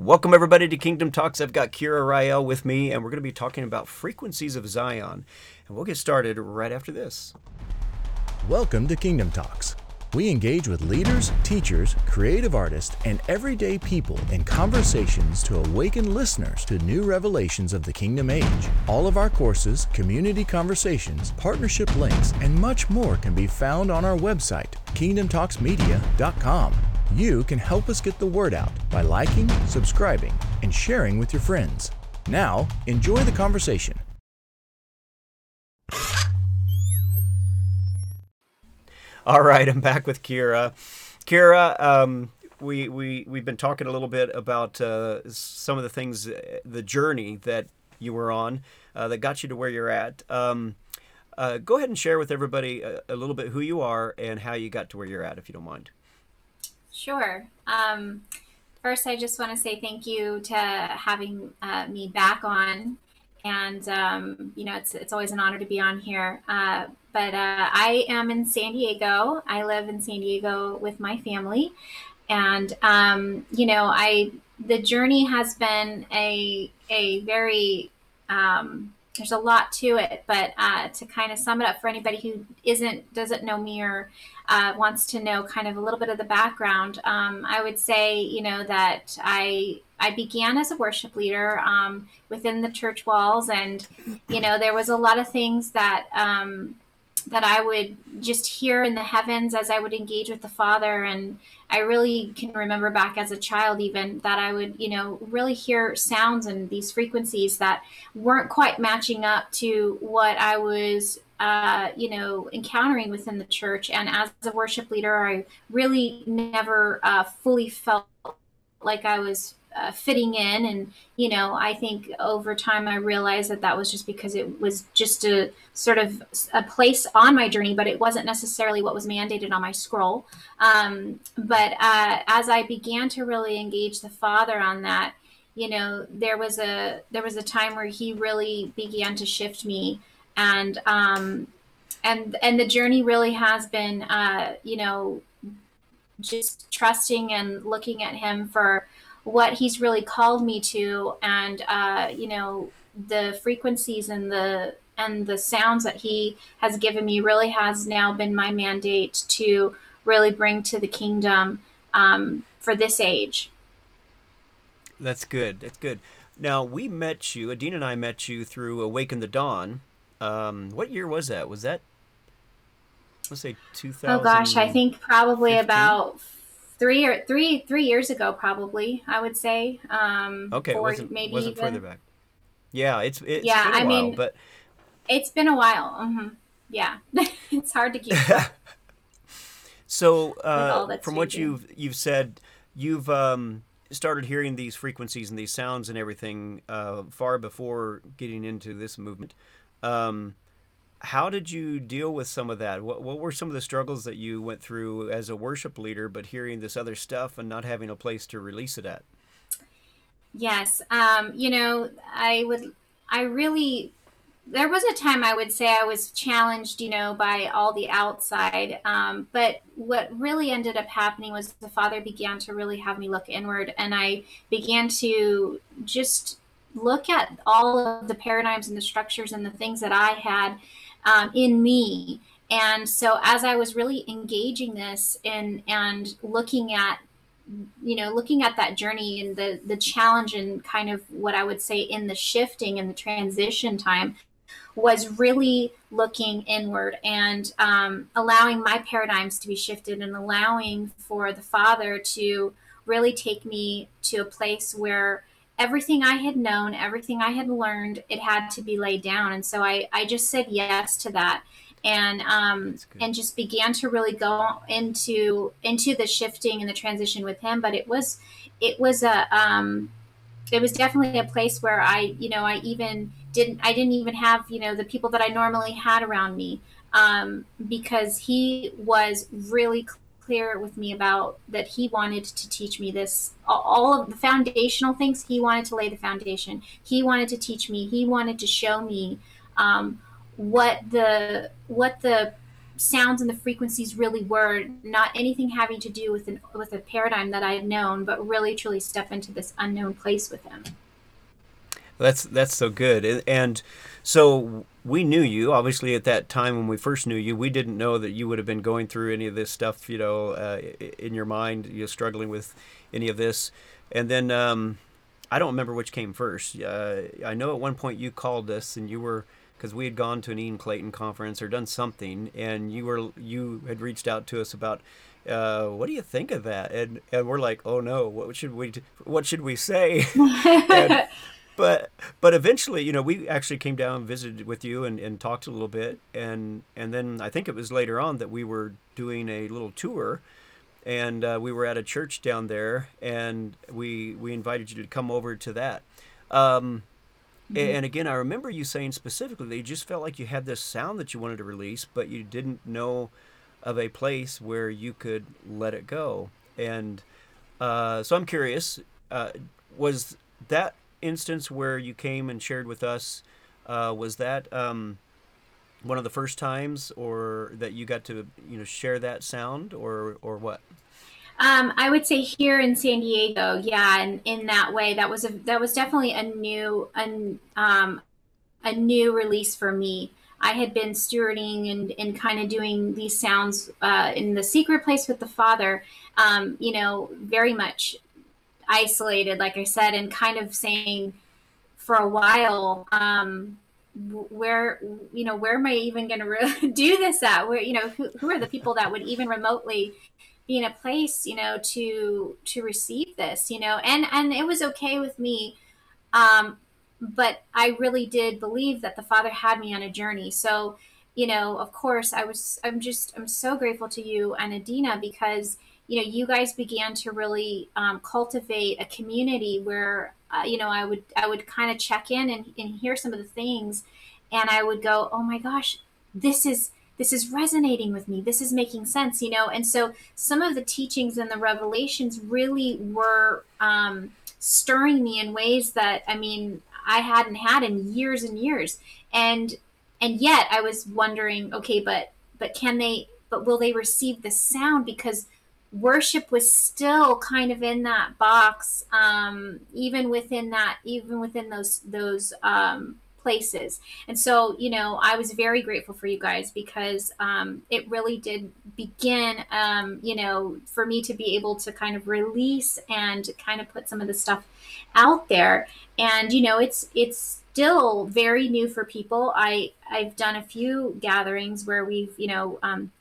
Welcome, everybody, to Kingdom Talks. I've got Kira Rael with me, and we're going to be talking about frequencies of Zion. And we'll get started right after this. Welcome to Kingdom Talks. We engage with leaders, teachers, creative artists, and everyday people in conversations to awaken listeners to new revelations of the Kingdom Age. All of our courses, community conversations, partnership links, and much more can be found on our website, kingdomtalksmedia.com. You can help us get the word out by liking, subscribing, and sharing with your friends. Now, enjoy the conversation. All right, I'm back with Kira. Kira, um, we, we, we've been talking a little bit about uh, some of the things, uh, the journey that you were on uh, that got you to where you're at. Um, uh, go ahead and share with everybody a, a little bit who you are and how you got to where you're at, if you don't mind. Sure. Um, first, I just want to say thank you to having uh, me back on. And, um, you know, it's, it's always an honor to be on here. Uh, but uh, I am in San Diego. I live in San Diego with my family. And, um, you know, I, the journey has been a, a very, um, there's a lot to it, but uh, to kind of sum it up for anybody who isn't doesn't know me or uh, wants to know kind of a little bit of the background, um, I would say, you know, that I I began as a worship leader um, within the church walls, and you know, there was a lot of things that um, that I would just hear in the heavens as I would engage with the Father. And I really can remember back as a child, even that I would, you know, really hear sounds and these frequencies that weren't quite matching up to what I was, uh, you know, encountering within the church. And as a worship leader, I really never uh, fully felt like I was uh, fitting in. And you know i think over time i realized that that was just because it was just a sort of a place on my journey but it wasn't necessarily what was mandated on my scroll. Um, but uh, as i began to really engage the father on that you know there was a there was a time where he really began to shift me. And um and and the journey really has been uh you know just trusting and looking at him for what he's really called me to and uh, you know the frequencies and the and the sounds that he has given me really has now been my mandate to really bring to the kingdom um, for this age. That's good. That's good. Now we met you adina and i met you through awaken the dawn. Um, what year was that? Was that let's say 2000 oh gosh i think probably about three or three three years ago probably i would say um okay four, wasn't, maybe wasn't even. further back yeah it's, it's yeah i while, mean but it's been a while mm-hmm. yeah it's hard to keep so uh, from what you've you've said you've um started hearing these frequencies and these sounds and everything uh, far before getting into this movement um, how did you deal with some of that? What, what were some of the struggles that you went through as a worship leader, but hearing this other stuff and not having a place to release it at? Yes. Um, you know, I would, I really, there was a time I would say I was challenged, you know, by all the outside. Um, but what really ended up happening was the Father began to really have me look inward and I began to just look at all of the paradigms and the structures and the things that I had um, in me. And so as I was really engaging this and and looking at you know looking at that journey and the the challenge and kind of what I would say in the shifting and the transition time was really looking inward and um, allowing my paradigms to be shifted and allowing for the father to really take me to a place where everything I had known, everything I had learned, it had to be laid down. And so I, I just said yes to that and um, and just began to really go into into the shifting and the transition with him. But it was it was a um, it was definitely a place where I you know I even didn't I didn't even have you know the people that I normally had around me um, because he was really clear with me about that he wanted to teach me this all of the foundational things. He wanted to lay the foundation. He wanted to teach me. He wanted to show me um, what the what the sounds and the frequencies really were not anything having to do with an with a paradigm that I had known, but really truly step into this unknown place with him. That's that's so good, and so we knew you obviously at that time when we first knew you. We didn't know that you would have been going through any of this stuff, you know, uh, in your mind, you know, struggling with any of this, and then um, I don't remember which came first. Uh, I know at one point you called us and you were because we had gone to an Ian Clayton conference or done something, and you were you had reached out to us about uh, what do you think of that? And and we're like, oh no, what should we what should we say? and, but but eventually, you know, we actually came down and visited with you and, and talked a little bit, and and then I think it was later on that we were doing a little tour. And uh, we were at a church down there, and we we invited you to come over to that. Um, Mm-hmm. And again, I remember you saying specifically that you just felt like you had this sound that you wanted to release, but you didn't know of a place where you could let it go. And uh, so I'm curious, uh, was that instance where you came and shared with us, uh, was that um, one of the first times, or that you got to you know share that sound, or or what? Um, I would say here in San Diego, yeah, and in that way, that was a that was definitely a new a, um, a new release for me. I had been stewarding and, and kind of doing these sounds uh, in the secret place with the Father, um, you know, very much isolated, like I said, and kind of saying for a while, um, where you know where am I even going to re- do this at? Where you know who, who are the people that would even remotely be in a place you know to to receive this you know and and it was okay with me um but i really did believe that the father had me on a journey so you know of course i was i'm just i'm so grateful to you and adina because you know you guys began to really um, cultivate a community where uh, you know i would i would kind of check in and, and hear some of the things and i would go oh my gosh this is this is resonating with me. This is making sense you know? And so some of the teachings and the revelations really were um, stirring me in ways that i mean i hadn't had in years and years. And and yet i was wondering okay but but can they but will they receive the sound? Because worship was still kind of in that box um, even within that even within those those um, places. And so, you know, I was very grateful for you guys because um, it really did begin, um, you know, for me to be able to kind of release and kind of put some of the stuff out there. And you know, it's it's still very new for people. I I've done a few gatherings where we've, you know, um,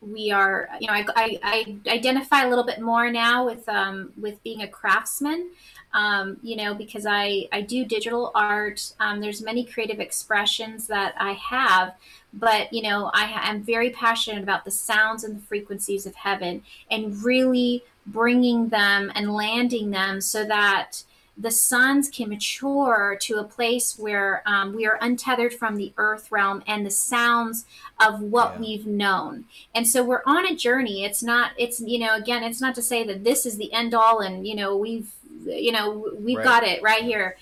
we are you know I, I, I, identify a little bit more now with um, with being a craftsman um, you know because I, I do digital art. Um, there's many creative expressions that I have but you know I am very passionate about the sounds and the frequencies of heaven and really bringing them and landing them so that the sons can mature to a place where um, we are untethered from the earth realm and the sounds of what yeah. we've known. And so we're on a journey. It's not, it's, you know, again, it's not to say that this is the end all and, you know, we've, you know, we've right. got it right here.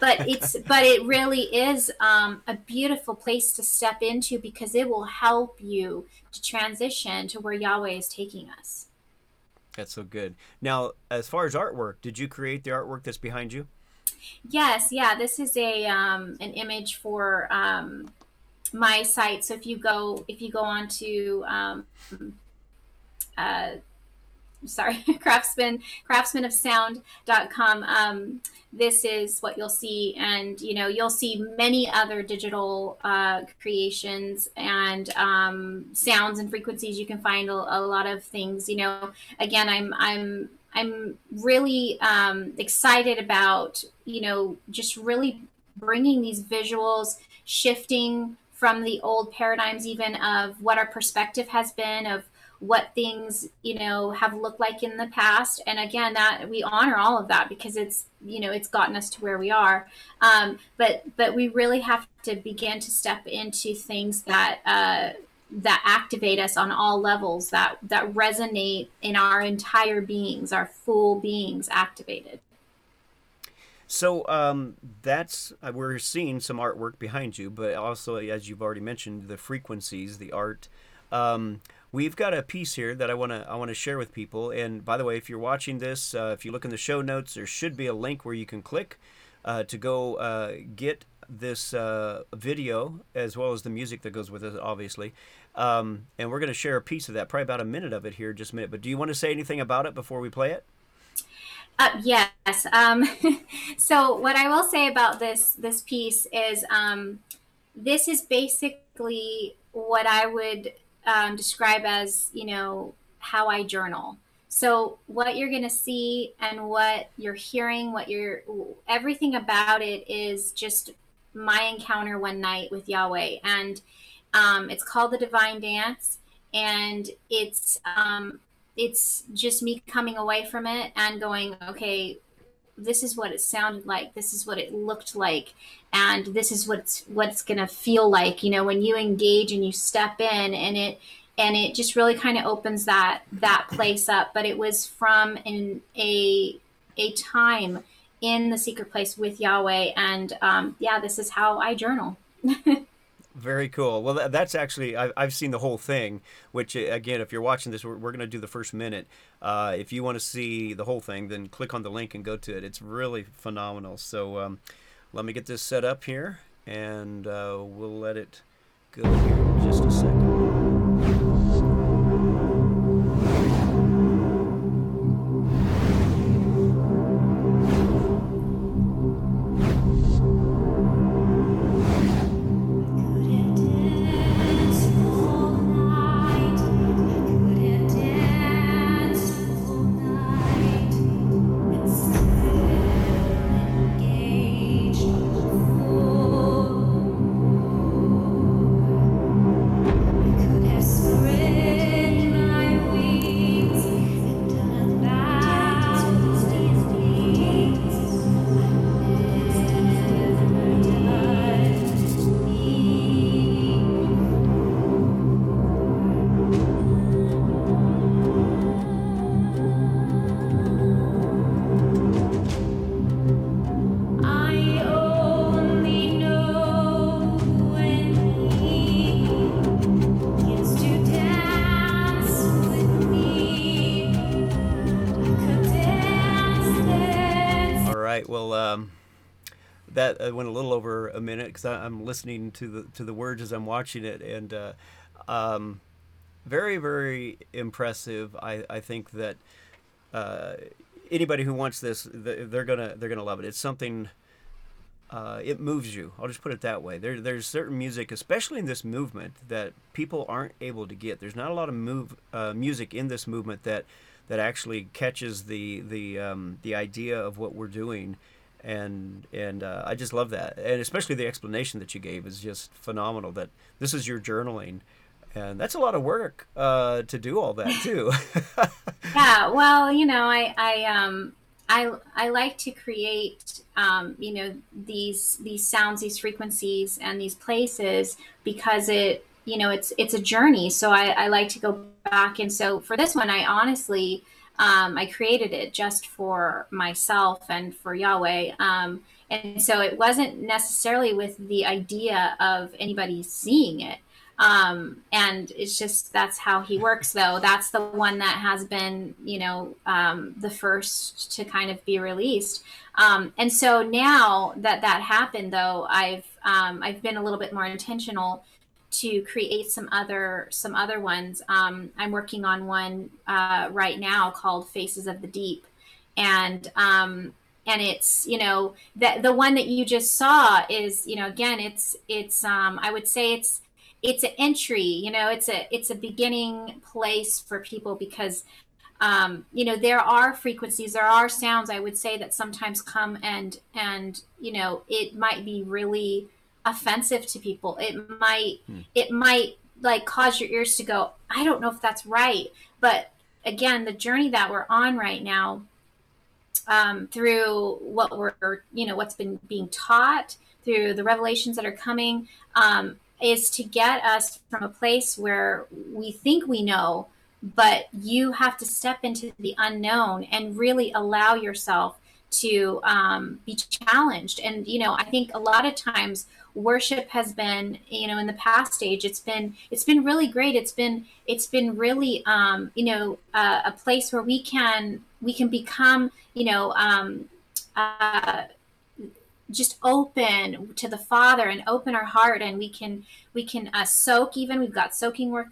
But it's, but it really is um, a beautiful place to step into because it will help you to transition to where Yahweh is taking us. That's so good. Now, as far as artwork, did you create the artwork that's behind you? Yes, yeah. This is a um, an image for um, my site. So if you go if you go on to um, uh, sorry, craftsman craftsmanofsound.com. Um, this is what you'll see, and you know you'll see many other digital uh, creations and um, sounds and frequencies. You can find a, a, lot of things. You know, again, I'm I'm I'm really um, excited about you know just really bringing these visuals, shifting from the old paradigms, even of what our perspective has been of what things you know have looked like in the past. And again that we honor all of that because it's you know it's gotten us to where we are. Um, but but we really have to begin to step into things that uh, that activate us on all levels that that resonate in our entire beings our full beings activated. So um, that's uh, we're seeing some artwork behind you, but also as you've already mentioned, the frequencies, the art. Um, we've got a piece here that I want to I want to share with people. And by the way, if you're watching this, uh, if you look in the show notes, there should be a link where you can click uh, to go uh, get this uh, video as well as the music that goes with it, obviously. Um, and we're going to share a piece of that, probably about a minute of it here, just a minute. But do you want to say anything about it before we play it? Uh, yes. Um, so what I will say about this this piece is um, this is basically what I would um, describe as you know how I journal. So what you're going to see and what you're hearing, what you're everything about it is just my encounter one night with Yahweh, and um, it's called the Divine Dance, and it's um, it's just me coming away from it and going, okay, this is what it sounded like. This is what it looked like, and this is what's what's gonna feel like. You know, when you engage and you step in, and it and it just really kind of opens that that place up. But it was from in a a time in the secret place with Yahweh, and um, yeah, this is how I journal. Very cool. Well, that's actually I've, seen the whole thing. Which again, if you're watching this, we're, we're going to do the first minute. Uh, if you want to see the whole thing, then click on the link and go to it. It's really phenomenal. So um, let me get this set up here, and uh, we'll let it go here in just a second. That uh, went a little over a minute because I'm listening to the to the words as I'm watching it, and uh, um, very very impressive. I I think that uh, anybody who wants this, they're gonna they're gonna love it. It's something. Uh, it moves you. I'll just put it that way. There, there's certain music, especially in this movement, that people aren't able to get. There's not a lot of move uh, music in this movement that that actually catches the the um, the idea of what we're doing and and uh, I just love that, and especially the explanation that you gave is just phenomenal. That this is your journaling, and that's a lot of work uh, to do all that too. yeah, well, you know, I I um I I like to create um, you know these these sounds, these frequencies, and these places because it you know it's it's a journey. So I, I like to go back, and so for this one, I honestly um, I created it just for myself and for Yahweh. Um, and so it wasn't necessarily with the idea of anybody seeing it. Um, and it's just that's how he works, though. That's the one that has been, you know, um, the first to kind of be released. Um, and so now that that happened, though, I've um, I've been a little bit more intentional to create some other some other ones. Um, I'm working on one uh, right now called Faces of the Deep, and um, and it's you know that the one that you just saw is you know again it's it's um, I would say it's it's an entry you know it's a it's a beginning place for people because um, you know there are frequencies there are sounds i would say that sometimes come and and you know it might be really offensive to people. It might hmm. it might like cause your ears to go, I don't know if that's right. But again, the journey that we're on right now, um, through what we're you know what's been being taught, through the revelations that are coming, um, is to get us from a place where we think we know, but you have to step into the unknown and really allow yourself to um, be challenged. And you know, I think a lot of times worship has been, you know, in the past stage, it's been it's been really great. It's been it's been really, um, you know, uh, a place where we can we can become, you know. Um, uh, just open to the father and open our heart and we can we can uh, soak even we've got soaking work,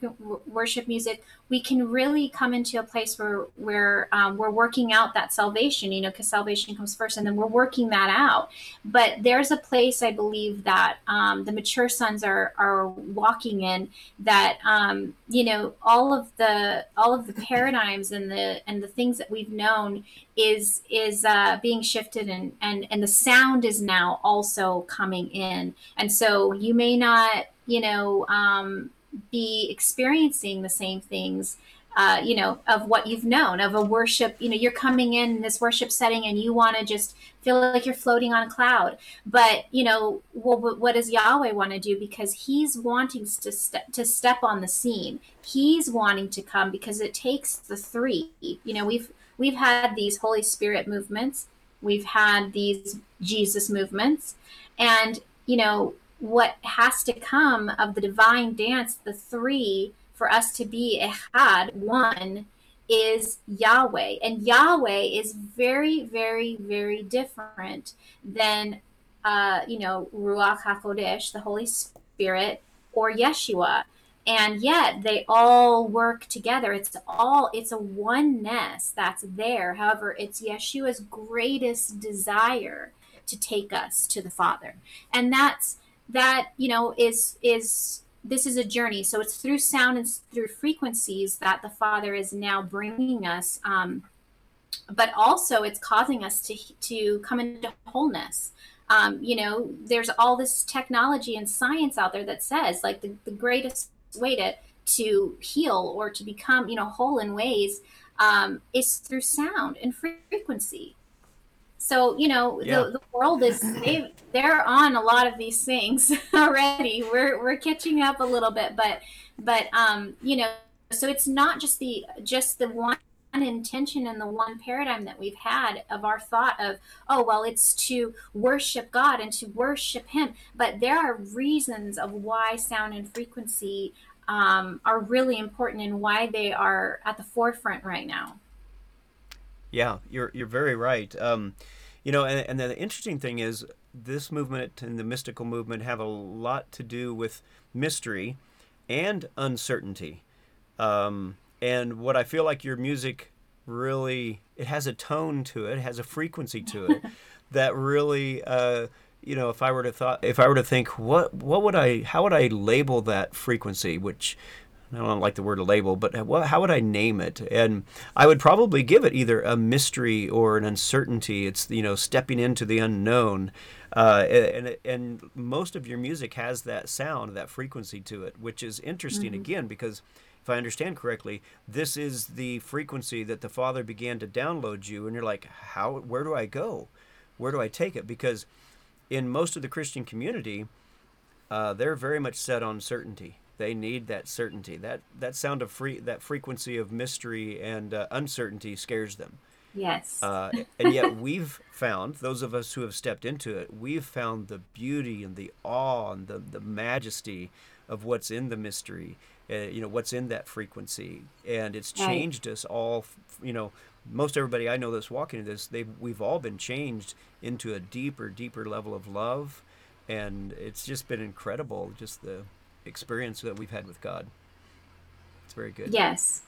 worship music. We can really come into a place where where um, we're working out that salvation you know because salvation comes first and then we're working that out. But there's a place i believe that um, the mature sons are are walking in that um, you know all of the all of the paradigms and the and the things that we've known is is uh, being shifted and and and the sound is now also coming in. And so you may not you know um, be experiencing the same things uh, you know of what you've known of a worship you know you're coming in this worship setting and you want to just feel like you're floating on a cloud. But you know well, what does yahweh want to do? Because he's wanting to step to step on the scene. He's wanting to come because it takes the three. You know we've we've had these Holy Spirit movements, we've had these Jesus movements, and you know what has to come of the divine dance, the three for us to be Echad, one, is Yahweh. And Yahweh is very, very, very different than, uh, you know, Ruach HaKodesh, the Holy Spirit, or Yeshua. And yet they all work together. It's all it's a oneness that's there. However it's yeshua's greatest desire to take us to the father. And that's that you know is is this is a journey. So it's through sound and through frequencies that the father is now bringing us um, but also it's causing us to to come into wholeness. Um, you know there's all this technology and science out there that says like the, the greatest way to to heal or to become you know whole in ways um, is through sound and frequency so you know yeah. the, the world is they they're on a lot of these things already. We're we're catching up a little bit but but um you know so it's not just the just the one intention and the one paradigm that we've had of our thought of oh well it's to worship god and to worship him. But there are reasons of why sound and frequency um, are really important and why they are at the forefront right now. Yeah you're you're very right. Um, you know and, and the interesting thing is this movement and the mystical movement have a lot to do with mystery and uncertainty. Um, and what I feel like your music really it has a tone to it, it has a frequency to it that really uh, you know if I were to thought if I were to think what what would I how would I label that frequency which I don't like the word a label, but how would I name it? And I would probably give it either a mystery or an uncertainty. It's you know stepping into the unknown, uh, and and most of your music has that sound, that frequency to it, which is interesting mm-hmm. again because if I understand correctly, this is the frequency that the Father began to download you, and you're like, how? Where do I go? Where do I take it? Because in most of the Christian community, uh, they're very much set on certainty. They need that certainty. That that sound of free, that frequency of mystery and uh, uncertainty scares them. Yes. Uh, and yet we've found those of us who have stepped into it, we've found the beauty and the awe and the the majesty of what's in the mystery uh, you know what's in that frequency and it's changed right. us all you know most everybody i know that's walking in this they we've all been changed into a deeper deeper level of love and it's just been incredible just the experience that we've had with god. It's very good. Yes.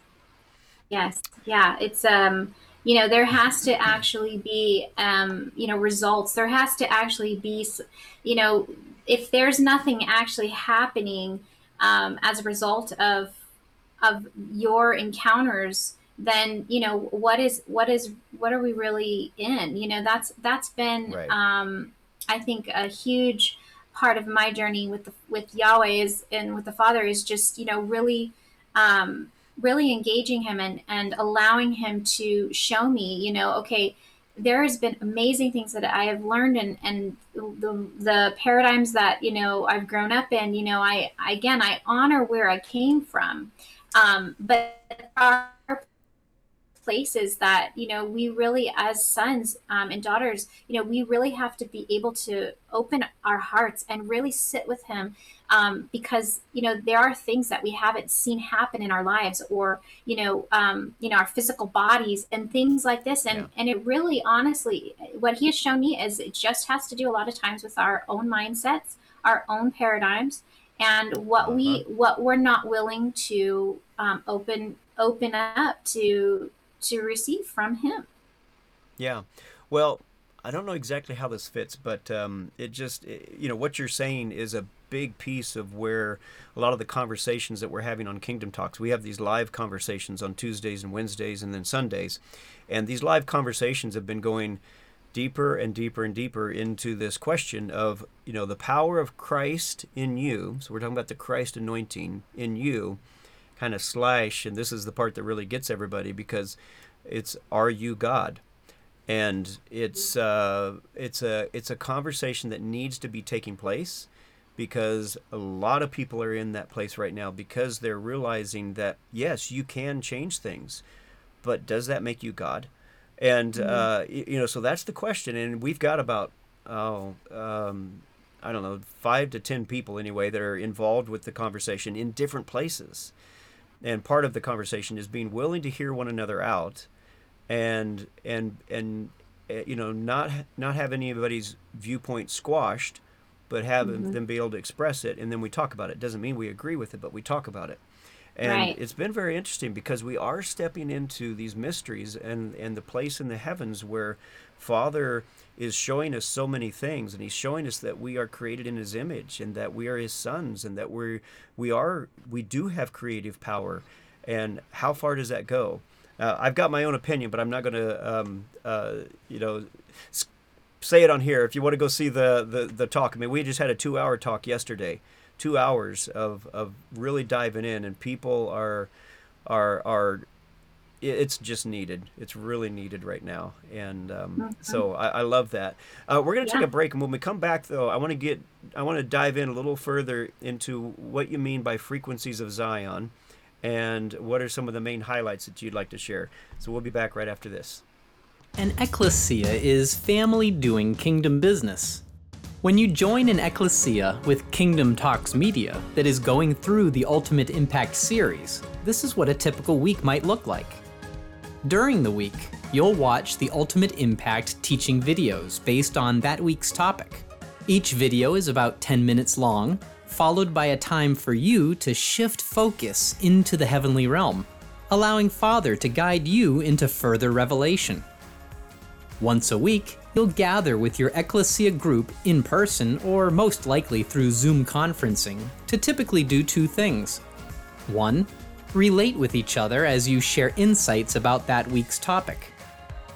Yes. Yeah it's um you know there has to actually be um you know results. There has to actually be you know if there's nothing actually happening um, as a result of of your encounters then you know what is what is what are we really in? You know that's that's been right. um, i think a huge part of my journey with the, with yahweh is and with the father is just you know really um, really engaging him and and allowing him to show me you know okay there has been amazing things that I have learned and, and the, the paradigms that, you know, I've grown up in, you know, I, again, I honor where I came from. Um, but our places that you know we really as sons um, and daughters you know we really have to be able to open our hearts and really sit with him um, because you know there are things that we haven't seen happen in our lives or you know um, you know our physical bodies and things like this and yeah. and it really honestly what he has shown me is it just has to do a lot of times with our own mindsets our own paradigms and what uh-huh. we what we're not willing to um, open open up to to receive from him. Yeah. Well i don't know exactly how this fits but um, it just it, you know what you're saying is a big piece of where a lot of the conversations that we're having on kingdom talks we have these live conversations on tuesdays and wednesdays and then sundays. And these live conversations have been going deeper and deeper and deeper into this question of you know the power of Christ in you. So we're talking about the Christ anointing in you, kind of slash, and this is the part that really gets everybody because it's are you God, and it's uh, it's a it's a conversation that needs to be taking place because a lot of people are in that place right now because they're realizing that yes you can change things, but does that make you God? and mm-hmm. uh, you know so that's the question and we've got about oh um, i don't know five to ten people anyway that are involved with the conversation in different places and part of the conversation is being willing to hear one another out and and and eh, you know not not have anybody's viewpoint squashed but have mm-hmm. them be able to express it and then we talk about it doesn't mean we agree with it but we talk about it and right. it's been very interesting because we are stepping into these mysteries and, and the place in the heavens where Father is showing us so many things and he's showing us that we are created in his image and that we are his sons and that we we are we do have creative power. And how far does that go? Uh, i've got my own opinion but i'm not going to um, uh, you know say it on here. If you want to go see the, the the talk i mean we just had a two hour talk yesterday. Two hours of, of really diving in, and people are are are it's just needed. It's really needed right now, and um, mm-hmm. so I, I, love that. Uh, we're gonna yeah. take a break, and when we come back, though, I want to get I want to dive in a little further into what you mean by frequencies of Zion, and what are some of the main highlights that you'd like to share. So we'll be back right after this. An ecclesia is family doing kingdom business. When you join an ecclesia with Kingdom Talks Media that is going through the Ultimate Impact series, this is what a typical week might look like. During the week, you'll watch the Ultimate Impact teaching videos based on that week's topic. Each video is about 10 minutes long, followed by a time for you to shift focus into the heavenly realm, allowing Father to guide you into further revelation. Once a week, you'll gather with your ecclesia group in person or most likely through Zoom conferencing to typically do two things. One, relate with each other as you share insights about that week's topic.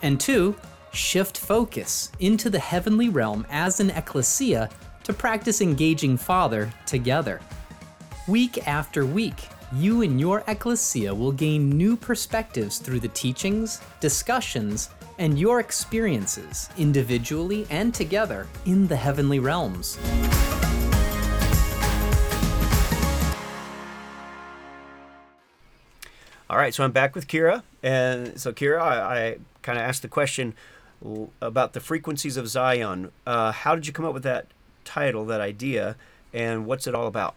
And two, shift focus into the heavenly realm as an ecclesia to practice engaging Father together. Week after week, you and your ecclesia will gain new perspectives through the teachings, discussions, and your experiences, individually and together, in the heavenly realms. All right, so I'm back with Kira. And so, Kira, I, I kind of asked the question about the frequencies of Zion. Uh, how did you come up with that title, that idea, and what's it all about?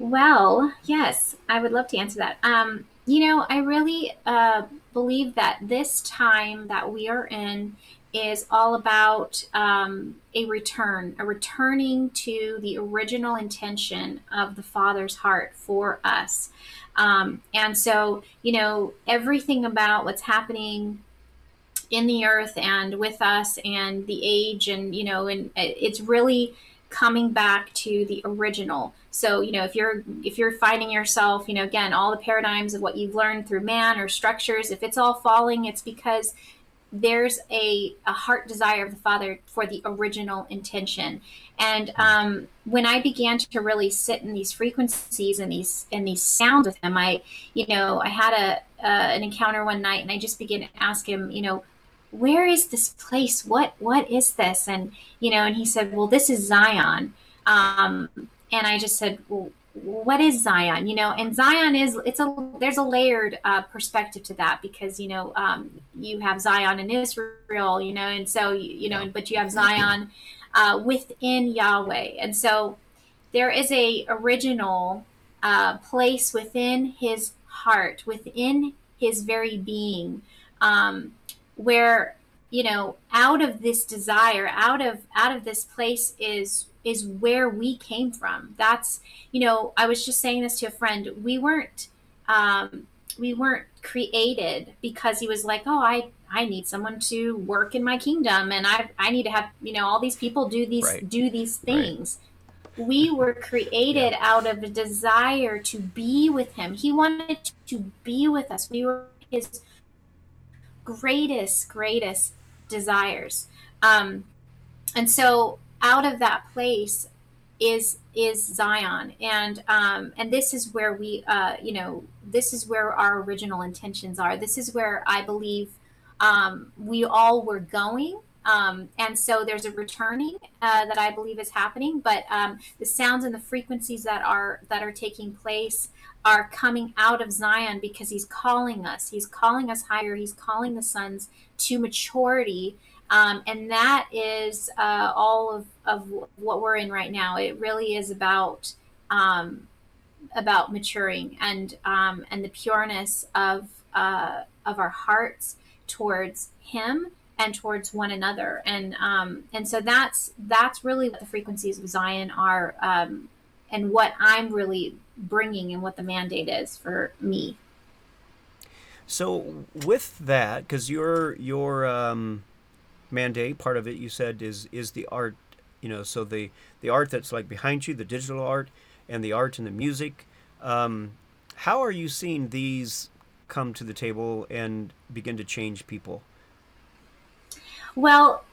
Well, yes, I would love to answer that. Um, you know, I really uh, believe that this time that we are in is all about um, a return, a returning to the original intention of the Father's heart for us. Um, and so, you know, everything about what's happening in the earth and with us and the age, and, you know, and it's really coming back to the original so, you know, if you're if you're finding yourself, you know, again, all the paradigms of what you've learned through man or structures, if it's all falling, it's because there's a, a heart desire of the father for the original intention. And um, when i began to really sit in these frequencies and these and these sounds with him i you know i had a uh, an encounter one night and i just began to ask him you know where is this place? What what is this? And you know and he said well this is zion. Um, and I just said, well, what is Zion? You know, and Zion is it's a there's a layered uh, perspective to that because you know um, you have Zion in Israel, you know, and so you know, but you have Zion uh, within Yahweh, and so there is a original uh, place within His heart, within His very being, um, where you know out of this desire, out of out of this place is is where we came from. That's, you know, I was just saying this to a friend. We weren't, um, we weren't created because he was like, oh, I, I need someone to work in my kingdom, and I, I need to have, you know, all these people do these, right. do these things. Right. We were created yeah. out of a desire to be with him. He wanted to be with us. We were his greatest, greatest desires. Um, and so out of that place is is Zion, and um, and this is where we, uh, you know, this is where our original intentions are. This is where I believe um, we all were going. Um, and so there's a returning uh, that I believe is happening, but um, the sounds and the frequencies that are that are taking place are coming out of Zion because He's calling us. He's calling us higher. He's calling the sons to maturity um, and that is uh, all of, of what we're in right now. It really is about um, about maturing and um, and the pureness of uh, of our hearts towards Him and towards one another. And um, and so that's that's really what the frequencies of Zion are, um, and what I'm really bringing and what the mandate is for me. So with that, because you're you're um, mandate. Part of it you said is is the art you know so the the art that's like behind you the digital art and the art and the music um, how are you seeing these come to the table and begin to change people? Well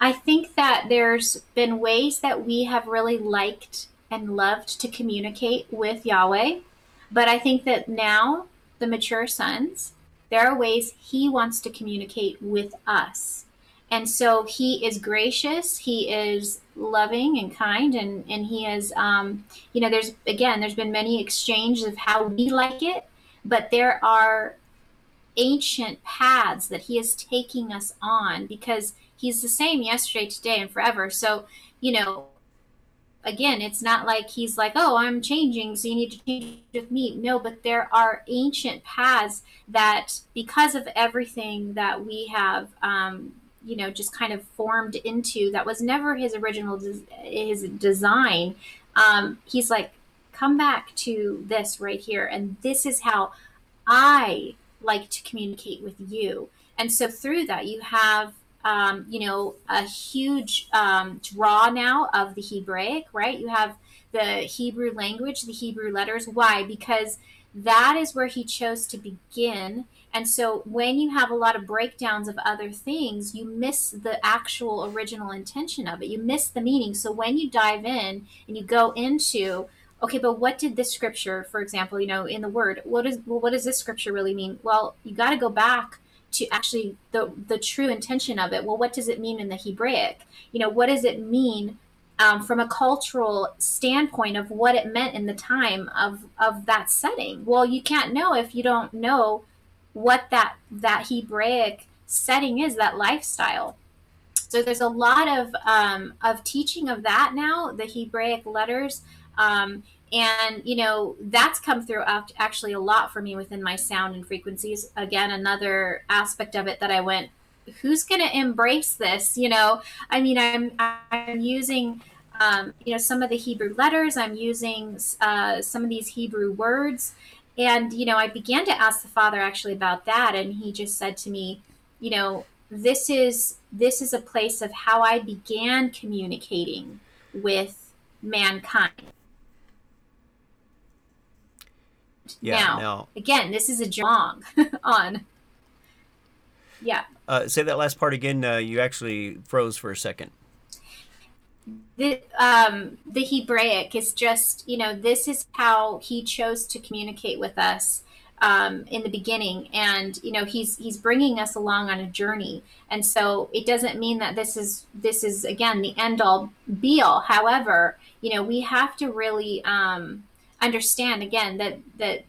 i think that there's been ways that we have really liked and loved to communicate with yahweh but i think that now the mature sons there are ways he wants to communicate with us and so he is gracious he is loving and kind and and he is um, you know there's again there's been many exchanges of how we like it but there are ancient paths that he is taking us on because he's the same yesterday today and forever. So you know again it's not like he's like oh i'm changing so you need to change with me. No but there are ancient paths that because of everything that we have um, you know just kind of formed into that was never his original des- his design. Um, he's like come back to this right here and this is how i like to communicate with you. And so through that you have um, you know a huge um, draw now of the hebraic right? You have the hebrew language the hebrew letters. Why? Because that is where he chose to begin and so when you have a lot of breakdowns of other things, you miss the actual original intention of it. You miss the meaning. So when you dive in and you go into, okay, but what did this scripture, for example, you know, in the word, what is well, what does this scripture really mean? Well, you got to go back to actually the the true intention of it. Well, what does it mean in the Hebraic? You know, what does it mean um, from a cultural standpoint of what it meant in the time of of that setting? Well, you can't know if you don't know what that that Hebraic setting is, that lifestyle. So there's a lot of um, of teaching of that now, the Hebraic letters, um, and you know that's come through actually a lot for me within my sound and frequencies. Again, another aspect of it that I went, who's going to embrace this? You know, I mean, I'm I'm using. Um, you know some of the Hebrew letters. I'm using uh, some of these Hebrew words, and, you know, I began to ask the father actually about that. And he just said to me, you know, this is this is a place of how I began communicating with mankind. Yeah, now, now again, this is a jong on. Yeah. Uh, say that last part again. Uh, you actually froze for a second the um, the Hebraic is just you know this is how he chose to communicate with us um, in the beginning, and you know he's he's bringing us along on a journey, and so it doesn't mean that this is this is again the end all be all. However, you know we have to really um, understand again that that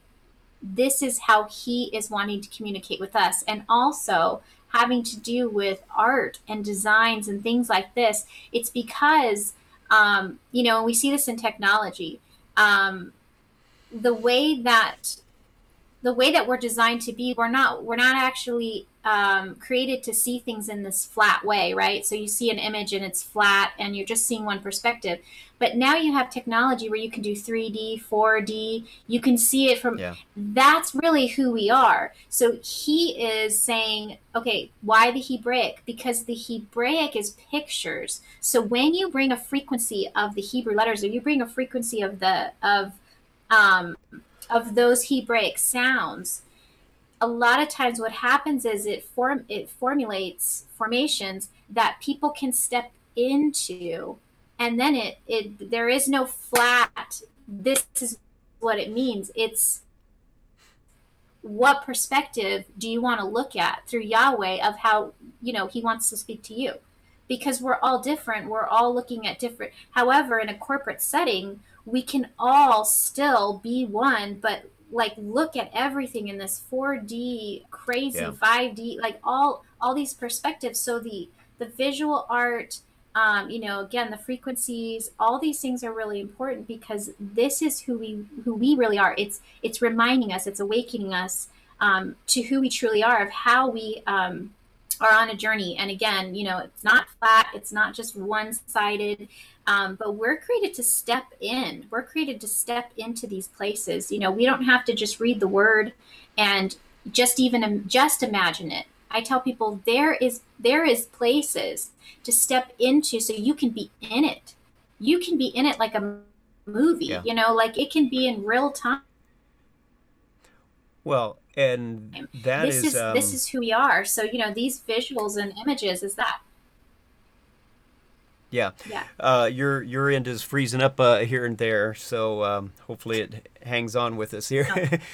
this is how he is wanting to communicate with us. And also having to do with art and designs and things like this it's because um, you know we see this in technology. Um, the way that the way that we're designed to be we're not we're not actually um, created to see things in this flat way right? So you see an image and it's flat and you're just seeing one perspective. But now you have technology where you can do 3d 4d you can see it from Yeah. that's really who we are. So he is saying okay why the hebraic? Because the hebraic is pictures. So when you bring a frequency of the hebrew letters or you bring a frequency of the of um, of those Hebraic sounds, a lot of times what happens is it form it formulates formations that people can step into, and then it it there is no flat. This is what it means. It's what perspective do you want to look at through Yahweh of how you know He wants to speak to you, because we're all different. We're all looking at different. However, in a corporate setting, we can all still be one, but like look at everything in this 4D crazy Yeah. 5D like all all these perspectives. So the the visual art um, you know again the frequencies all these things are really important because this is who we who we really are. It's it's reminding us it's awakening us um, to who we truly are of how we um, are on a journey. And again you know it's not flat it's not just one-sided um, but we're created to step in. We're created to step into these places. You know we don't have to just read the word and just even just imagine it. I tell people there is there is places to step into so you can be in it. You can be in it like a movie Yeah. you know like it can be in real time Well, and that this is, is, um, this is who we are. So you know these visuals and images is that yeah. yeah Uh, your your end is freezing up uh, here and there, so um, hopefully it hangs on with us here.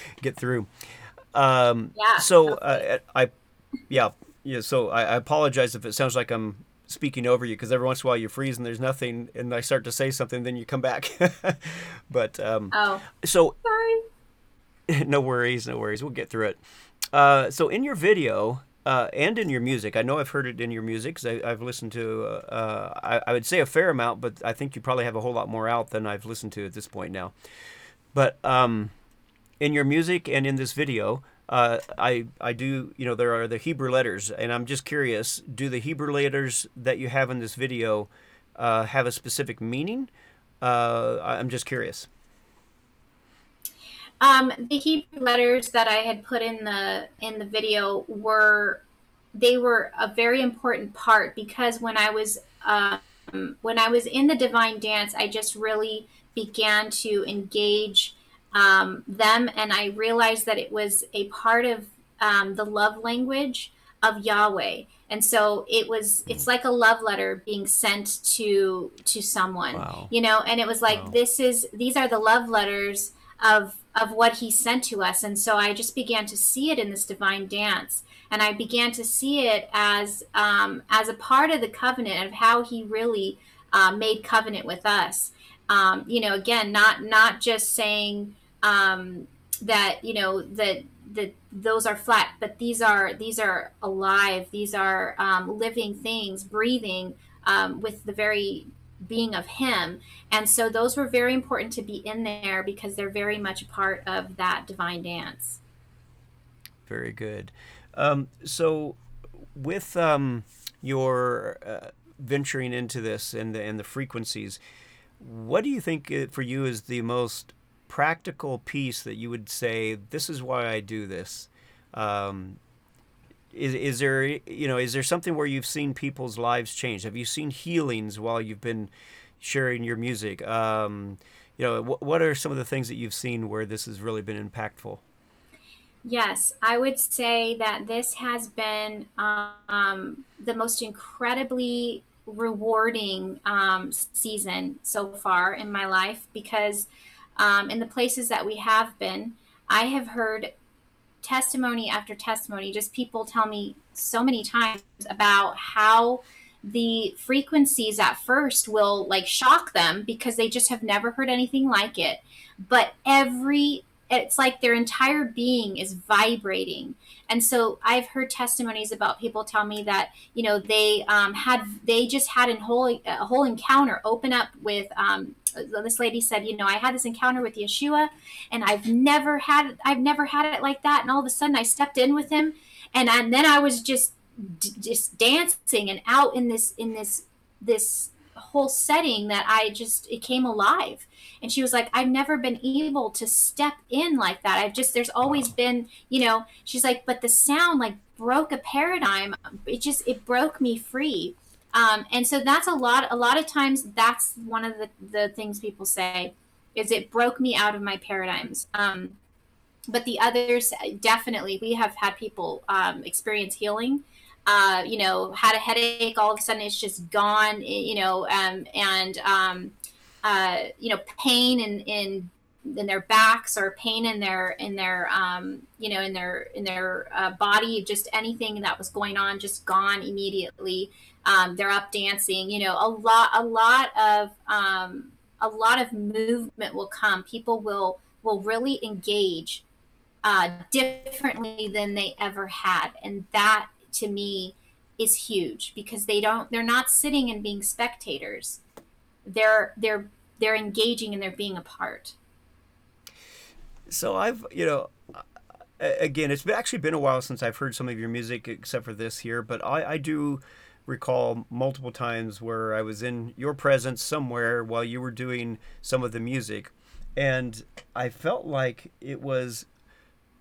Get through. Um, Yeah, So uh, I, yeah, yeah. So I, I apologize if it sounds like I'm speaking over you because every once in a while you freeze and there's nothing, and I start to say something, then you come back. but um, oh so sorry no worries, no worries. We'll get through it. Uh, so in your video uh, and in your music, I know I've heard it in your music because I've listened to, uh, I, I would say a fair amount, but I think you probably have a whole lot more out than I've listened to at this point now. But um, in your music and in this video, uh, I I do you know there are the Hebrew letters, and I'm just curious: do the Hebrew letters that you have in this video uh, have a specific meaning? Uh, I'm just curious. Um, the Hebrew letters that I had put in the in the video were they were a very important part because when I was um, when I was in the divine dance, I just really began to engage um, them, and I realized that it was a part of um, the love language of Yahweh. And so it was it's like a love letter being sent to to someone. Wow. You know, and it was like Wow. this is these are the love letters of of what he sent to us. And so i just began to see it in this divine dance. And i began to see it as um, as a part of the covenant of how he really uh, made covenant with us. Um, you know again not not just saying um, that you know that that those are flat but these are these are alive. These are um, living things breathing um, with the very being of him and so those were very important to be in there because they're very much part of that divine dance Very good. Um, so, with um, your uh, venturing into this and the, and the frequencies, what do you think uh, for you is the most practical piece that you would say, "This is why I do this"? Um, is, is there you know is there something where you've seen people's lives change? Have you seen healings while you've been sharing your music? Um, you know, wh- what are some of the things that you've seen where this has really been impactful? Yes, I would say that this has been um, the most incredibly rewarding um, season so far in my life because um, in the places that we have been, I have heard testimony after testimony, just people tell me so many times about how the frequencies at first will like shock them because they just have never heard anything like it. But every it's like their entire being is vibrating. And so i've heard testimonies about people tell me that you know they um, had they just had a whole a whole encounter open up with um, this lady said you know i had this encounter with yeshua and i've never had i've never had it like that. And all of a sudden i stepped in with him and, and then i was just just dancing and out in this in this this whole setting that I just it came alive. And she was like, I've never been able to step in like that. I've just there's always been, you know, she's like, but the sound like broke a paradigm. It just it broke me free. Um, and so that's a lot a lot of times that's one of the, the things people say is it broke me out of my paradigms. Um, but the others definitely we have had people um, experience healing uh, you know, had a headache, all of a sudden it's just gone, you know, um, and, um, uh, you know, pain in, in, in their backs or pain in their, in their, um, you know, in their, in their uh, body, just anything that was going on, just gone immediately. Um, they're up dancing, you know, a lot, a lot of, um, a lot of movement will come. People will, will really engage uh, differently than they ever had. And that to me is huge because they don't they're not sitting and being spectators. They're they're they're engaging and they're being a part. So i've you know again it's actually been a while since i've heard some of your music except for this here but i i do recall multiple times where i was in your presence somewhere while you were doing some of the music. And i felt like it was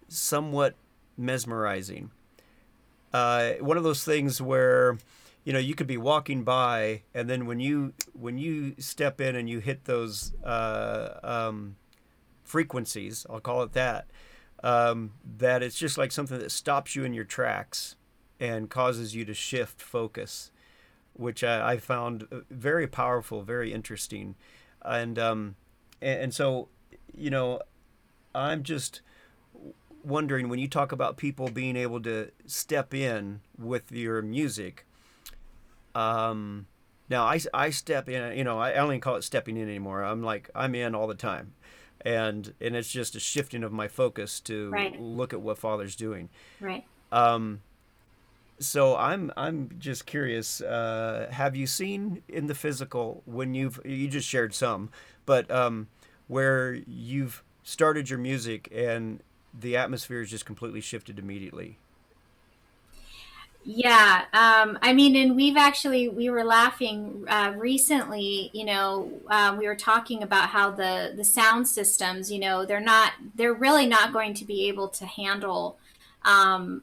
somewhat mesmerizing uh, one of those things where you know you could be walking by and then when you when you step in and you hit those uh, um, frequencies i'll call it that um, that it's just like something that stops you in your tracks and causes you to shift focus which I, I found very powerful very interesting. And um, and, and so you know i'm just wondering when you talk about people being able to step in with your music. Um, now I, I step in, you know, I, I don't even call it stepping in anymore. I'm like I'm in all the time, and and it's just a shifting of my focus to right. look at what Father's doing. Right. Um, so I'm I'm just curious. Uh, have you seen in the physical when you've you just shared some, but um, where you've started your music and the atmosphere is just completely shifted immediately. Yeah, um, I mean, and we've actually we were laughing uh, recently. You know, uh, we were talking about how the the sound systems, you know, they're not they're really not going to be able to handle um,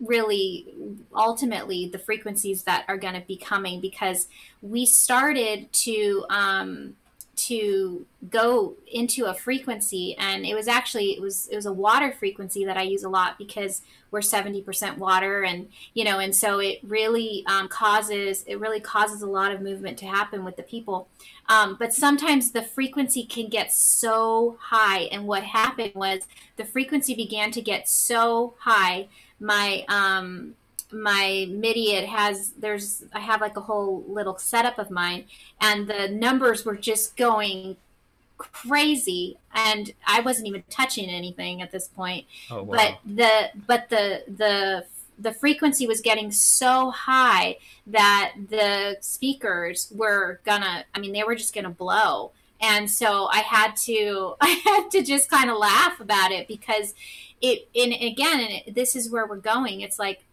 really ultimately the frequencies that are going to be coming because we started to um, to go into a frequency and it was actually it was it was a water frequency that i use a lot because we're 70% water and you know and so it really um, causes it really causes a lot of movement to happen with the people. Um, but sometimes the frequency can get so high and what happened was the frequency began to get so high my um, my MIDI it has there's I have like a whole little setup of mine and the numbers were just going crazy and I wasn't even touching anything at this point. Oh, wow. But the but the the the frequency was getting so high that the speakers were gonna I mean they were just gonna blow. And so I had to I had to just kind of laugh about it because it and again and this is where we're going. It's like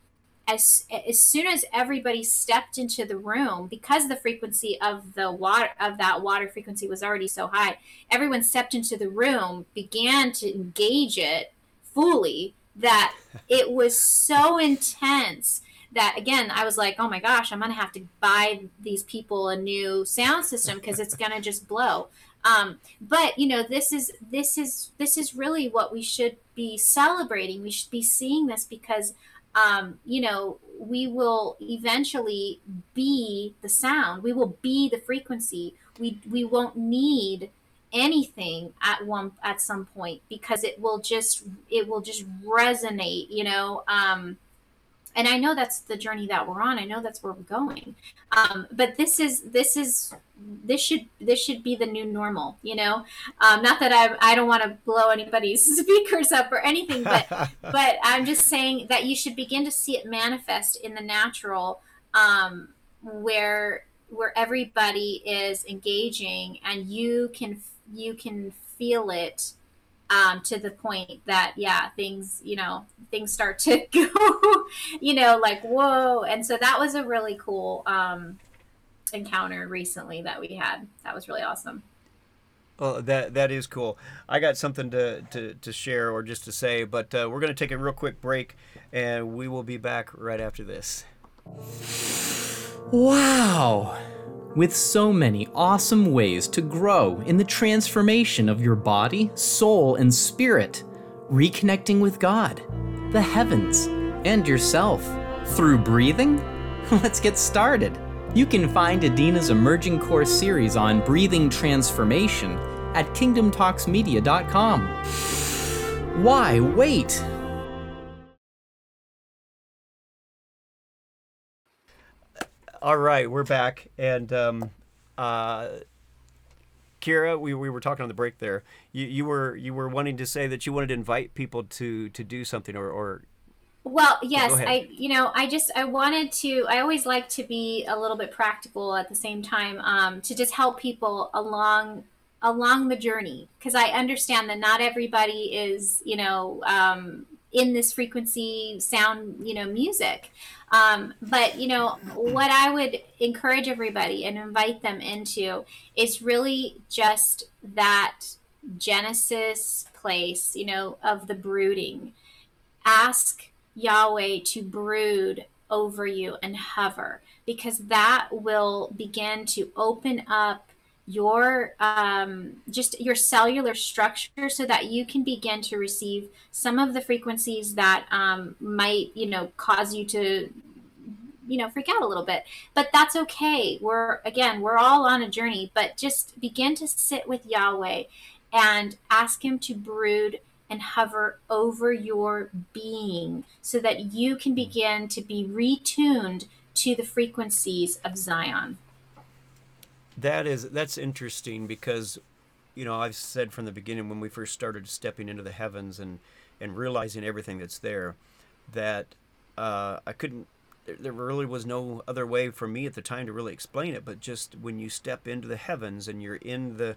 as as soon as everybody stepped into the room because the frequency of the water of that water frequency was already so high everyone stepped into the room began to engage it fully that it was so intense that again i was like oh my gosh i'm gonna have to buy these people a new sound system because it's gonna just blow. Um, but you know this is this is this is really what we should be celebrating. We should be seeing this because um, you know, we will eventually be the sound. We will be the frequency. We we won't need anything at one at some point because it will just it will just resonate. You know. Um, and I know that's the journey that we're on. I know that's where we're going. Um, but this is this is this should this should be the new normal. You know, um, not that I I don't want to blow anybody's speakers up or anything, but but I'm just saying that you should begin to see it manifest in the natural, um, where where everybody is engaging and you can you can feel it um, to the point that yeah things you know things start to go you know like whoa. And so that was a really cool um, encounter recently that we had. That was really awesome. Well that that is cool. I got something to, to, to share or just to say but uh, we're going to take a real quick break and we will be back right after this. Wow with so many awesome ways to grow in the transformation of your body, soul, and spirit, reconnecting with God, the heavens, and yourself. Through breathing? Let's get started. You can find Adina's emerging course series on breathing transformation at kingdomtalksmedia.com. Why wait? All right, we're back, and um, uh, Kira, we, we were talking on the break there. You, you were you were wanting to say that you wanted to invite people to to do something or, or well yes i you know i just i wanted to i always like to be a little bit practical at the same time um, to just help people along along the journey because i understand that not everybody is you know um, in this frequency sound you know music um, but you know what i would encourage everybody and invite them into is really just that genesis place you know of the brooding. Ask yahweh to brood over you and hover because that will begin to open up your um, just your cellular structure so that you can begin to receive some of the frequencies that um, might you know cause you to you know freak out a little bit. But that's okay. We're again we're all on a journey but just begin to sit with yahweh and ask him to brood and hover over your being so that you can begin to be retuned to the frequencies of zion that is that's interesting because you know I've said from the beginning when we first started stepping into the heavens and and realizing everything that's there that uh, I couldn't there really was no other way for me at the time to really explain it but just when you step into the heavens and you're in the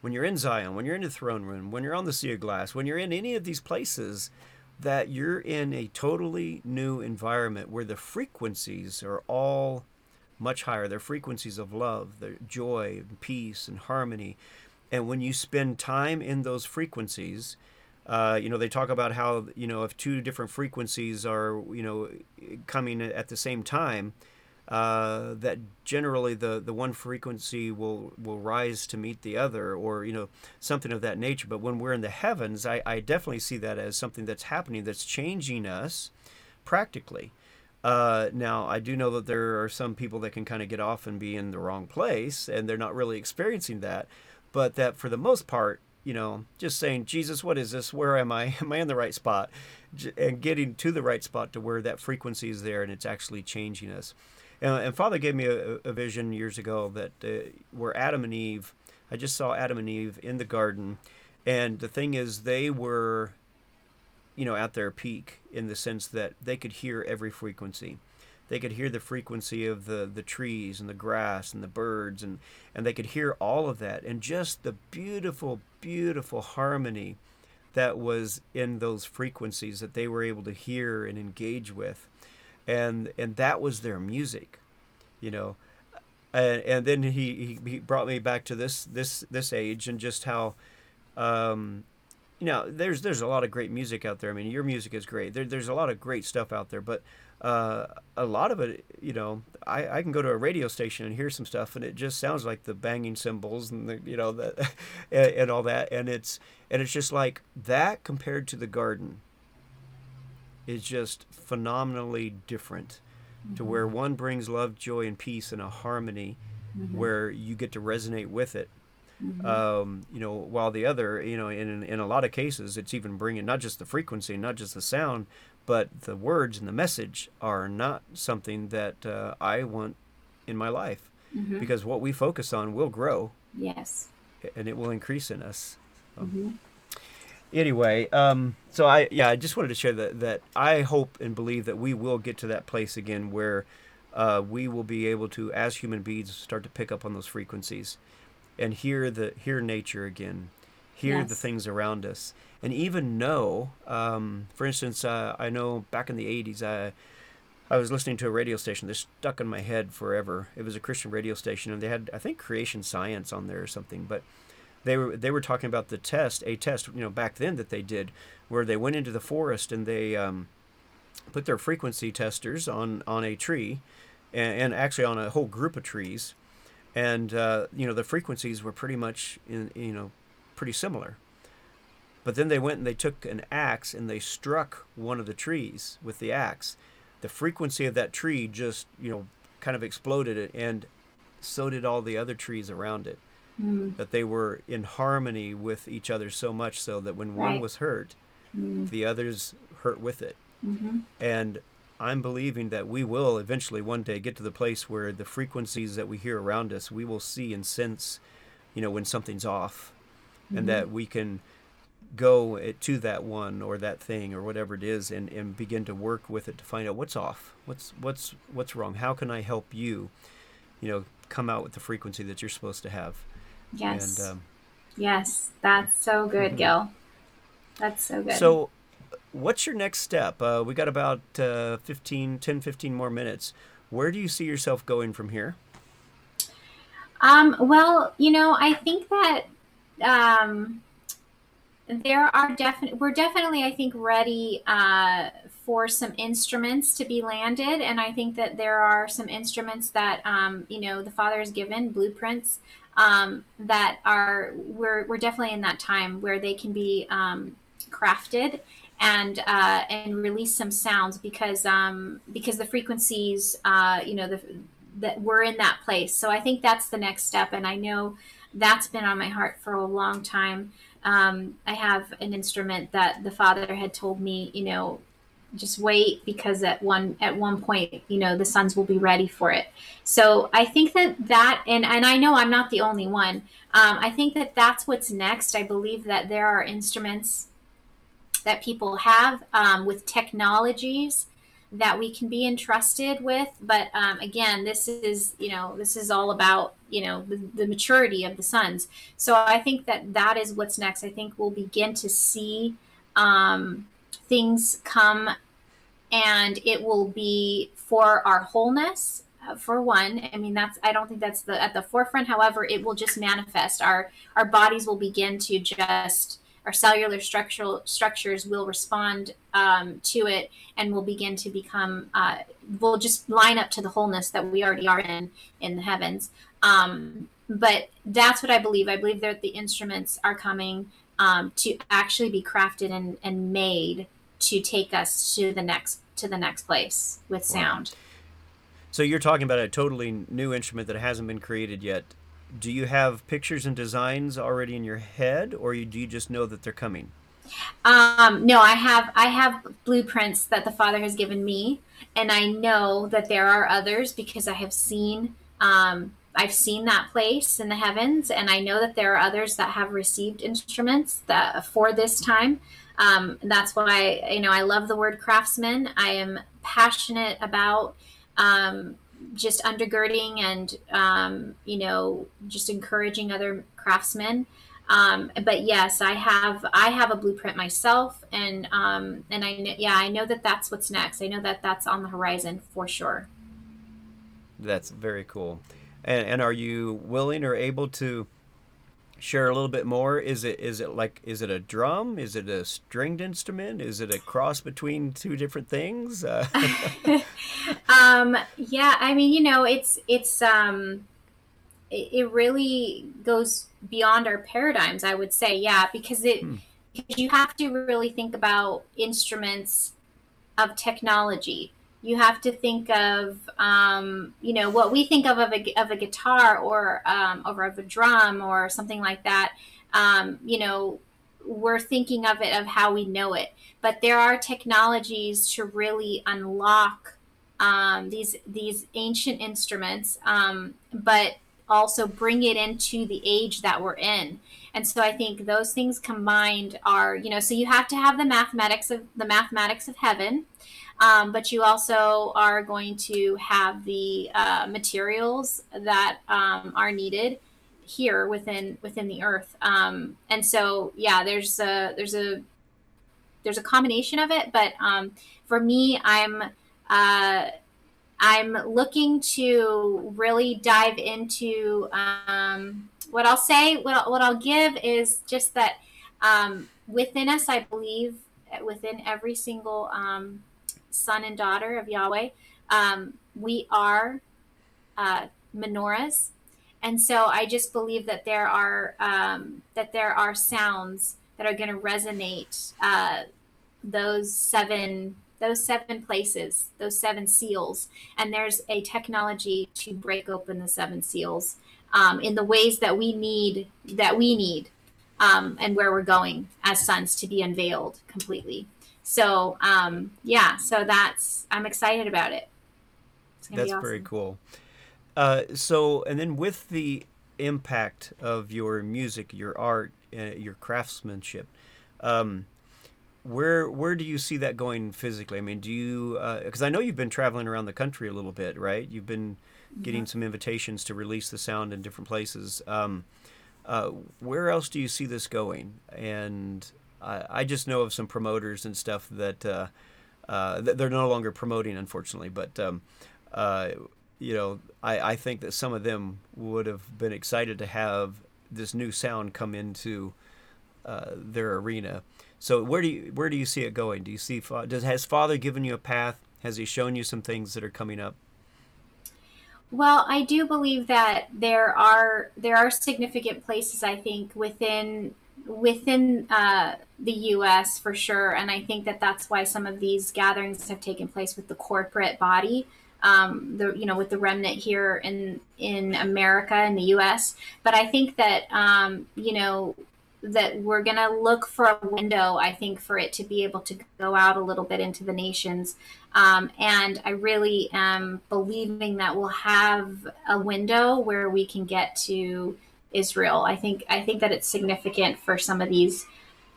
when you're in Zion when you're in the throne room when you're on the sea of glass when you're in any of these places that you're in a totally new environment where the frequencies are all much higher. Their frequencies of love, their joy, and peace, and harmony. And when you spend time in those frequencies, uh, you know, they talk about how, you know, if two different frequencies are, you know, coming at the same time, uh, that generally the, the one frequency will, will rise to meet the other or, you know, something of that nature. But when we're in the heavens, I, I definitely see that as something that's happening that's changing us practically. Uh, now, I do know that there are some people that can kind of get off and be in the wrong place, and they're not really experiencing that. But that for the most part, you know, just saying, Jesus, what is this? Where am I? Am I in the right spot? And getting to the right spot to where that frequency is there and it's actually changing us. And, and Father gave me a, a, vision years ago that uh, where Adam and Eve, I just saw Adam and Eve in the garden. And the thing is, they were you know, at their peak in the sense that they could hear every frequency. They could hear the frequency of the, the trees and the grass and the birds, and, and they could hear all of that. And just the beautiful, beautiful harmony that was in those frequencies that they were able to hear and engage with. And, and that was their music, you know. And, and then he, he brought me back to this, this, this age and just how um, you know, there's there's a lot of great music out there. I mean, your music is great. There, there's a lot of great stuff out there, but uh, a lot of it, you know, I, I can go to a radio station and hear some stuff, and it just sounds like the banging cymbals and the you know that and, and all that, and it's and it's just like that compared to the garden is just phenomenally different mm-hmm. to where one brings love, joy, and peace and a harmony mm-hmm. where you get to resonate with it Mm-hmm. Um, you know, while the other, you know, in in a lot of cases, it's even bringing not just the frequency, not just the sound, but the words and the message are not something that uh, I want in my life Mm-hmm. because what we focus on will grow Yes. and it will increase in us. So, Mhm. Anyway, um, so I yeah I just wanted to share that that I hope and believe that we will get to that place again where uh, we will be able to as human beings start to pick up on those frequencies and hear the hear nature again, hear the things around us, and even know. Um, for instance, uh, I know back in the '80s, I I was listening to a radio station that stuck in my head forever. It was a Christian radio station, and they had I think creation science on there or something, but they were they were talking about the test, a test, you know, back then that they did, where they went into the forest and they um, put their frequency testers on on a tree, and, and actually on a whole group of trees, and uh, you know the frequencies were pretty much in you know pretty similar. But then they went and they took an axe and they struck one of the trees with the axe. The frequency of that tree just you know kind of exploded it, and so did all the other trees around it Mm. that they were in harmony with each other so much so that when one was hurt, Mm. the others hurt with it. Mm-hmm. And I'm believing that we will eventually one day get to the place where the frequencies that we hear around us, we will see and sense, you know, when something's off, and that we can go to that one or that thing or whatever it is and, and begin to work with it to find out what's off, what's what's what's wrong, how can I help you, you know, come out with the frequency that you're supposed to have. Yes. And um, yes. That's so good, Mhm. Gil. That's so good. So, what's your next step? Uh, we got about uh, 15, 10, 15 more minutes. Where do you see yourself going from here? Um, well, you know, I think that um, there are definitely we're definitely I think ready uh, for some instruments to be landed, and I think that there are some instruments that um, you know the Father has given blueprints um, that are we're we're definitely in that time where they can be um, crafted and uh, and release some sounds because um, because the frequencies uh, you know the that we're in that place. So I think that's the next step, and I know that's been on my heart for a long time. Um, I have an instrument that the father had told me, you know, just wait because at one at one point, you know, the sons will be ready for it. So I think that that, and and I know I'm not the only one. Um, I think that that's what's next. I believe that there are instruments that people have um, with technologies that we can be entrusted with. But um, again this is you know this is all about you know the, the maturity of the sons. So i think that that is what's next. I think we'll begin to see um, things come and it will be for our wholeness uh, for one. I mean that's i don't think that's the at the forefront. However it will just manifest. Our our bodies will begin to just our cellular structural structures will respond um, to it and will begin to become uh, will just line up to the wholeness that we already are in in the heavens. Um, but that's what i believe. I believe that the instruments are coming um, to actually be crafted and, and made to take us to the next to the next place with sound. So you're talking about a totally new instrument that hasn't been created yet. Do you have pictures and designs already in your head, or do you just know that they're coming? Um, no, I have I have blueprints that the Father has given me, and I know that there are others because I have seen um, I've seen that place in the heavens, and I know that there are others that have received instruments that for this time. Um, that's why you know I love the word craftsman. I am passionate about um, just undergirding and um, you know just encouraging other craftsmen. Um, but yes i have i have a blueprint myself and um, and i yeah i know that that's what's next. I know that that's on the horizon for sure. That's very cool. And, and are you willing or able to share a little bit more? Is it is it like is it a drum? Is it a stringed instrument? Is it a cross between two different things? Uh, um yeah i mean you know it's it's um it, it really goes beyond our paradigms i would say yeah because it Hmm. because you have to really think about instruments of technology you have to think of um, you know what we think of of a, of a guitar or um, of a drum or something like that um, you know we're thinking of it of how we know it. But there are technologies to really unlock um, these these ancient instruments, um, but also bring it into the age that we're in. And so I think those things combined are, you know, so you have to have the mathematics of the mathematics of heaven, um, but you also are going to have the uh, materials that um, are needed here within within the earth. Um, and so yeah, there's a there's a there's a combination of it, but um, for me, I'm uh, I'm looking to really dive into um, what I'll say. What what I'll give is just that um, within us, I believe within every single um, son and daughter of Yahweh, um, we are uh, menorahs, and so I just believe that there are um, that there are sounds that are going to resonate uh, those seven those seven places, those seven seals, and there's a technology to break open the seven seals um, in the ways that we need that we need um, and where we're going as sons to be unveiled completely. So um, yeah, so that's I'm excited about it. That's awesome. very cool. Uh, so and then with the impact of your music, your art, uh, your craftsmanship. Um, where where do you see that going physically? I mean, do you because uh, I know you've been traveling around the country a little bit, right? You've been getting some invitations to release the sound in different places. Um, uh, where else do you see this going? And I, just know of some promoters and stuff that uh, uh they're no longer promoting, unfortunately. But um, uh, you know, I, I think that some of them would have been excited to have this new sound come into uh, their arena. So where do you where do you see it going? Do you see does has Father given you a path? Has He shown you some things that are coming up? Well, I do believe that there are there are significant places I think within within uh, the U.S. for sure, and I think that that's why some of these gatherings have taken place with the corporate body. Um, the you know with the remnant here in in America in the U.S. But I think that um, you know that we're going to look for a window, I think, for it to be able to go out a little bit into the nations. Um, and I really am believing that we'll have a window where we can get to Israel. I think I think that it's significant for some of these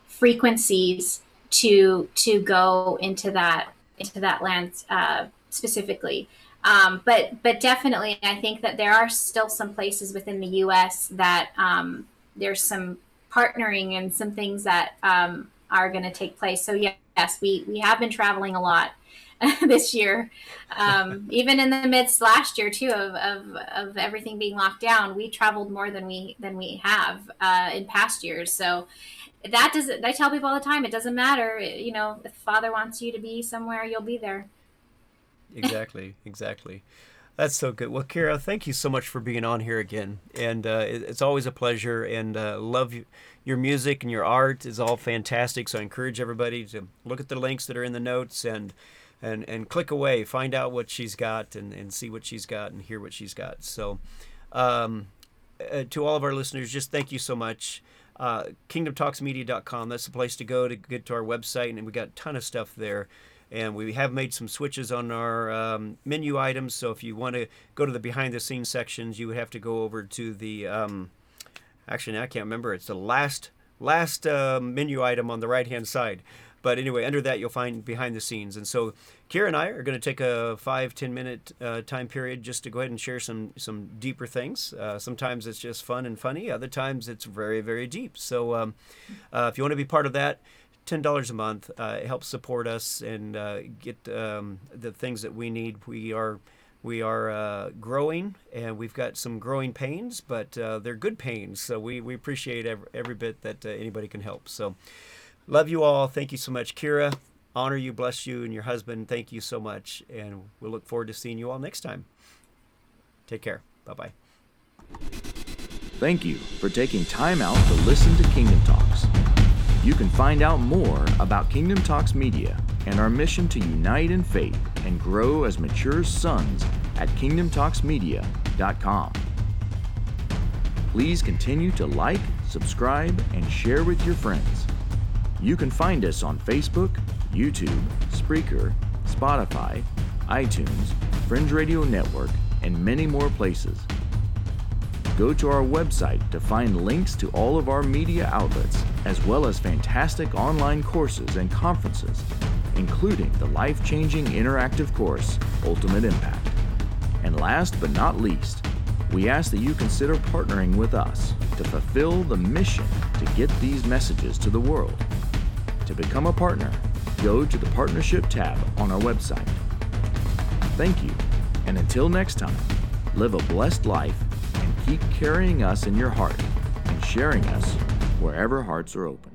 frequencies to to go into that into that land uh, specifically. Um, but but definitely, I think that there are still some places within the U.S. that um, there's some partnering and some things that um, are going to take place. So yes, we we have been traveling a lot this year, um, even in the midst last year too of, of, of everything being locked down. We traveled more than we than we have uh, in past years. So that doesn't. I tell people all the time, it doesn't matter. You know, if Father wants you to be somewhere, you'll be there. Exactly. exactly. That's so good. Well, Kira, thank you so much for being on here again, and uh, it, it's always a pleasure. And uh, love you, your music and your art is all fantastic. So I encourage everybody to look at the links that are in the notes and and and click away, find out what she's got, and and see what she's got, and hear what she's got. So, um, uh, to all of our listeners, just thank you so much. Uh, KingdomTalksMedia.com. That's the place to go to get to our website, and we got a ton of stuff there and we have made some switches on our um, menu items. So if you want to go to the behind the scenes sections, you would have to go over to the um, actually I can't remember. It's the last last uh, menu item on the right hand side. But anyway, under that you'll find behind the scenes. And so Kira and I are going to take a five ten minute uh, time period just to go ahead and share some some deeper things. Uh, sometimes it's just fun and funny. Other times it's very very deep. So um, uh, if you want to be part of that ten dollars a month. Uh, helps support us and uh, get um, the things that we need. We are we are uh, growing and we've got some growing pains, but uh, they're good pains. So we, we appreciate every, every bit that uh, anybody can help. So love you all. Thank you so much, Kira. Honor you, bless you, and your husband. Thank you so much, and we'll look forward to seeing you all next time. Take care. Bye bye. Thank you for taking time out to listen to Kingdom Talks. You can find out more about Kingdom Talks Media and our mission to unite in faith and grow as mature sons at kingdomtalksmedia.com. Please continue to like, subscribe, and share with your friends. You can find us on Facebook, YouTube, Spreaker, Spotify, iTunes, Fringe Radio Network, and many more places. Go to our website to find links to all of our media outlets, as well as fantastic online courses and conferences, including the life changing interactive course, Ultimate Impact. And last but not least, we ask that you consider partnering with us to fulfill the mission to get these messages to the world. To become a partner, go to the Partnership tab on our website. Thank you, and until next time, live a blessed life and keep carrying us in your heart and sharing us wherever hearts are open.